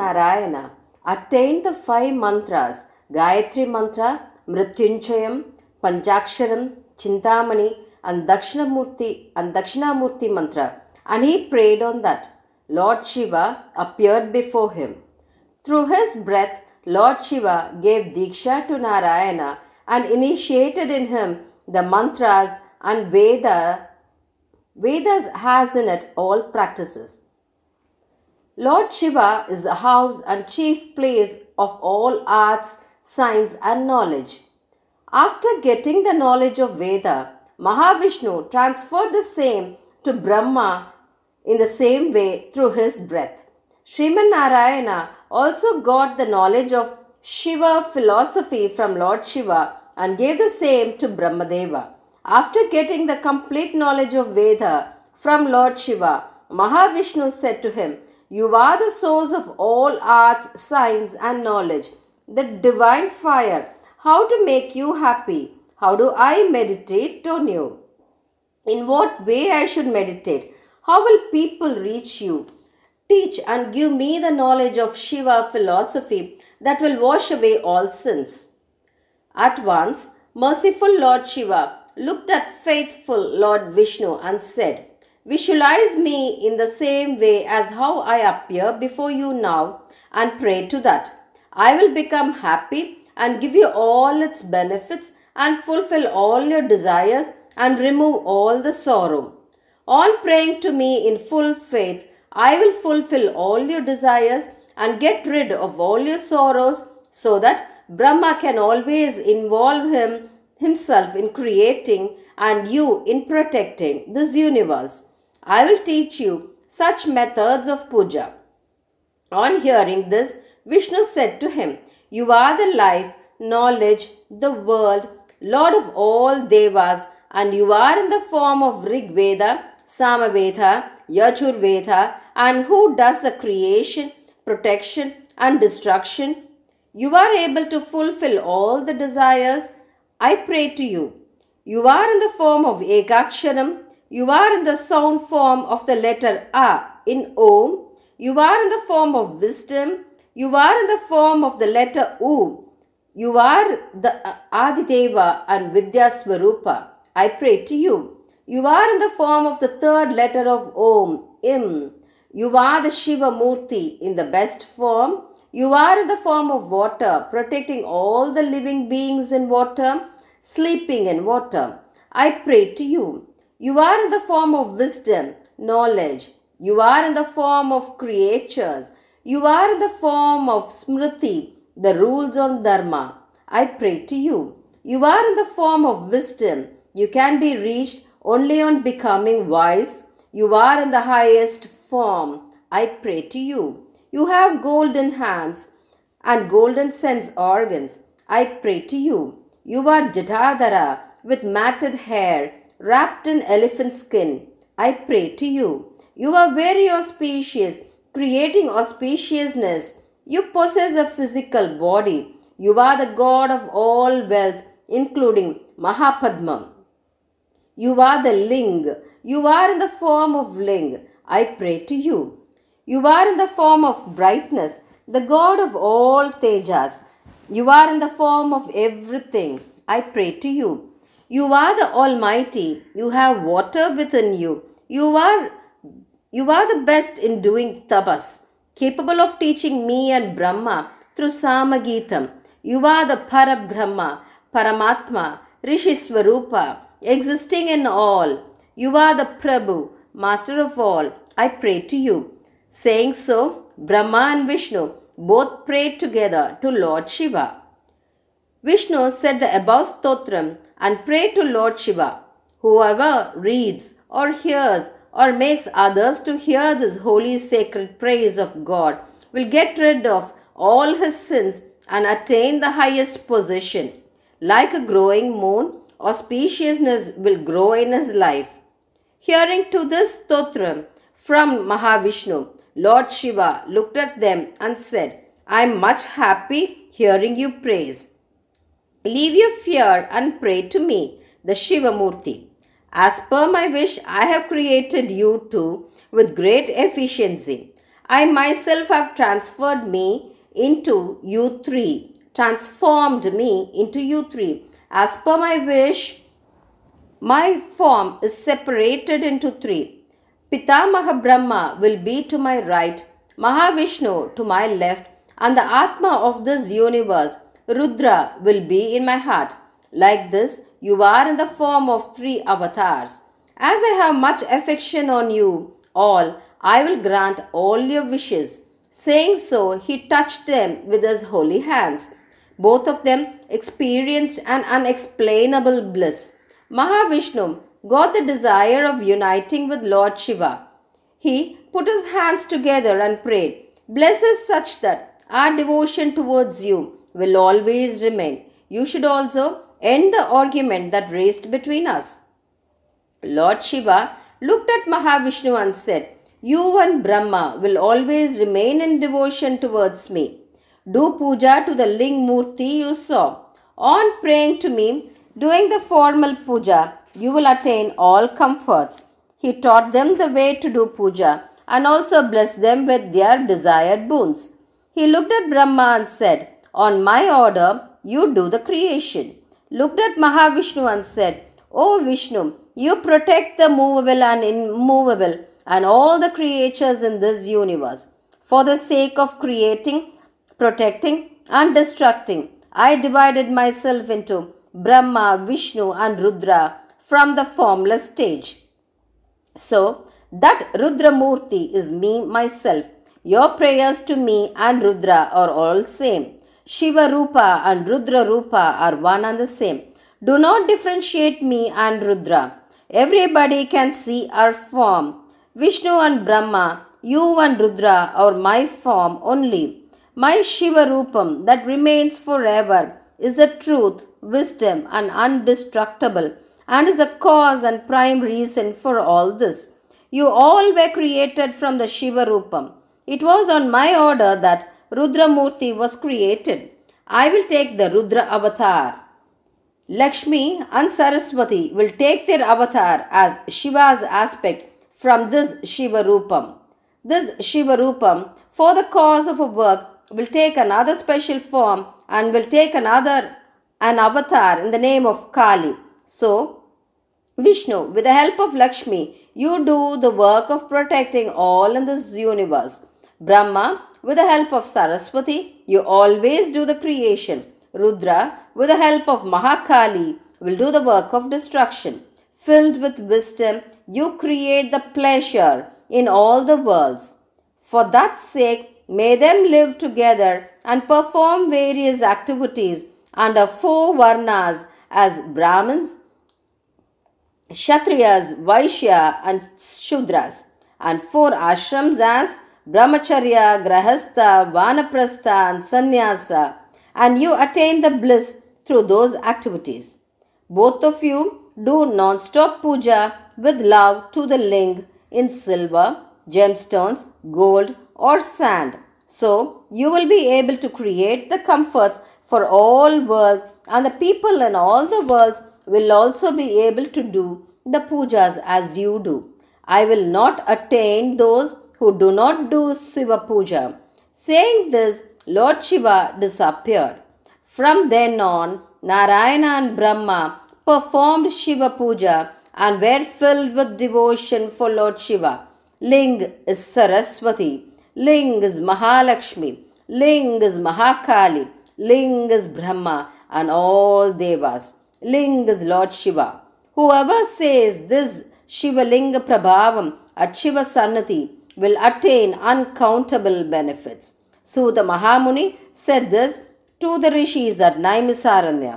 Narayana attained the five mantras Gayatri Mantra, Mrityunjayam, Panchaksharam, Chintamani, and Dakshinamurti and Dakshinamurti Mantra, and he prayed on that. Lord Shiva appeared before him. Through his breath, Lord Shiva gave Diksha to Narayana and initiated in him the mantras and Veda. Vedas has in it all practices. Lord Shiva is the house and chief place of all arts, science, and knowledge. After getting the knowledge of Veda, Mahavishnu transferred the same to Brahma in the same way through his breath. Sriman Narayana also got the knowledge of Shiva philosophy from Lord Shiva and gave the same to Brahmadeva. After getting the complete knowledge of Veda from Lord Shiva, Mahavishnu said to him, You are the source of all arts, science, and knowledge, the divine fire. How to make you happy? How do I meditate on you? In what way I should meditate? How will people reach you? Teach and give me the knowledge of Shiva philosophy that will wash away all sins. At once, merciful Lord Shiva looked at faithful Lord Vishnu and said, Visualize me in the same way as how I appear before you now and pray to that. I will become happy and give you all its benefits and fulfill all your desires and remove all the sorrow. On praying to me in full faith, I will fulfill all your desires and get rid of all your sorrows so that Brahma can always involve him himself in creating and you in protecting this universe. I will teach you such methods of puja. On hearing this, Vishnu said to him, You are the life, knowledge, the world, Lord of all devas, and you are in the form of Rig Veda, Samaveda, Yajurveda, and who does the creation, protection, and destruction. You are able to fulfill all the desires. I pray to you. You are in the form of Ekaksharam. You are in the sound form of the letter A in Om. You are in the form of wisdom. You are in the form of the letter U. You are the Adideva and Vidya Swarupa. I pray to you. You are in the form of the third letter of Om, Im. You are the Shiva Murti in the best form. You are in the form of water, protecting all the living beings in water, sleeping in water. I pray to you. You are in the form of wisdom, knowledge. You are in the form of creatures. You are in the form of Smriti, the rules on Dharma. I pray to you. You are in the form of wisdom. You can be reached only on becoming wise. You are in the highest form. I pray to you. You have golden hands and golden sense organs. I pray to you. You are Jatadhara with matted hair, wrapped in elephant skin. I pray to you. You are very auspicious, creating auspiciousness. You possess a physical body. You are the God of all wealth, including Mahapadma. You are the Ling. You are in the form of Ling. I pray to you. You are in the form of brightness, the God of all Tejas. You are in the form of everything. I pray to you. You are the Almighty. You have water within you. You are you are the best in doing tapas, capable of teaching me and Brahma through Samagitam. You are the Parabrahma, Paramatma, Rishi Swarupa, existing in all. You are the Prabhu, Master of all. I pray to you. Saying so, Brahma and Vishnu both prayed together to Lord Shiva. Vishnu said the above stotram and prayed to Lord Shiva. Whoever reads or hears or makes others to hear this holy sacred praise of God will get rid of all his sins and attain the highest position. Like a growing moon, auspiciousness will grow in his life. Hearing to this stotram from Mahavishnu, Lord Shiva looked at them and said, I am much happy hearing you praise. Leave your fear and pray to me, the Shiva Murti. As per my wish, I have created you too with great efficiency. I myself have transferred me into you three, transformed me into you three. As per my wish, my form is separated into three. Pitamaha Brahma will be to my right, Mahavishnu to my left, and the Atma of this universe, Rudra, will be in my heart. Like this, you are in the form of three avatars. As I have much affection on you all, I will grant all your wishes. Saying so, he touched them with his holy hands. Both of them experienced an unexplainable bliss. Mahavishnu got the desire of uniting with Lord Shiva. He put his hands together and prayed, Bless us such that our devotion towards you will always remain. You should also end the argument that raged between us. Lord Shiva looked at Mahavishnu and said, You and Brahma will always remain in devotion towards me. Do puja to the Ling Murti you saw. On praying to me, doing the formal puja, you will attain all comforts. He taught them the way to do puja and also blessed them with their desired boons. He looked at Brahma and said, On my order, you do the creation. Looked at Mahavishnu and said, O Vishnu, you protect the movable and immovable and all the creatures in this universe. For the sake of creating, protecting, and destructing, I divided myself into Brahma, Vishnu, and Rudra from the formless stage. So, that Rudra Murti is me myself. Your prayers to me and Rudra are all same. Shiva Rupa and Rudra Rupa are one and the same. Do not differentiate me and Rudra. Everybody can see our form. Vishnu and Brahma, you and Rudra are my form only. My Shiva Rupam that remains forever is the truth, wisdom, and undestructible, and is the cause and prime reason for all this. You all were created from the Shiva Rupam. It was on my order that Rudramurti was created. I will take the Rudra avatar. Lakshmi and Saraswati will take their avatar as Shiva's aspect from this Shiva Rupam. This Shiva Rupam, for the cause of a work, will take another special form and will take another an avatar in the name of Kali. So, Vishnu, with the help of Lakshmi, you do the work of protecting all in this universe. Brahma, with the help of Saraswati, you always do the creation. Rudra, with the help of Mahakali, will do the work of destruction. Filled with wisdom, you create the pleasure in all the worlds. For that sake, may them live together and perform various activities under four varnas as Brahmins, Kshatriyas, Vaishya, and Shudras, and four ashrams as Brahmacharya, Grahastha, Vanaprastha, and Sannyasa, and you attain the bliss through those activities. Both of you do non stop puja with love to the ling in silver, gemstones, gold, or sand. So you will be able to create the comforts for all worlds, and the people in all the worlds will also be able to do the pujas as you do. I will not attain those who do not do Shiva puja. Saying this, Lord Shiva disappeared. From then on, Narayana and Brahma performed Shiva puja and were filled with devotion for Lord Shiva. Ling is Saraswati, Ling is Mahalakshmi, Ling is Mahakali, Ling is Brahma and all Devas. Ling is Lord Shiva. Whoever says this Shiva Linga Prabhavam at Shiva Sannati will attain uncountable benefits. So the Mahamuni said this to the rishis at Naimisaranya.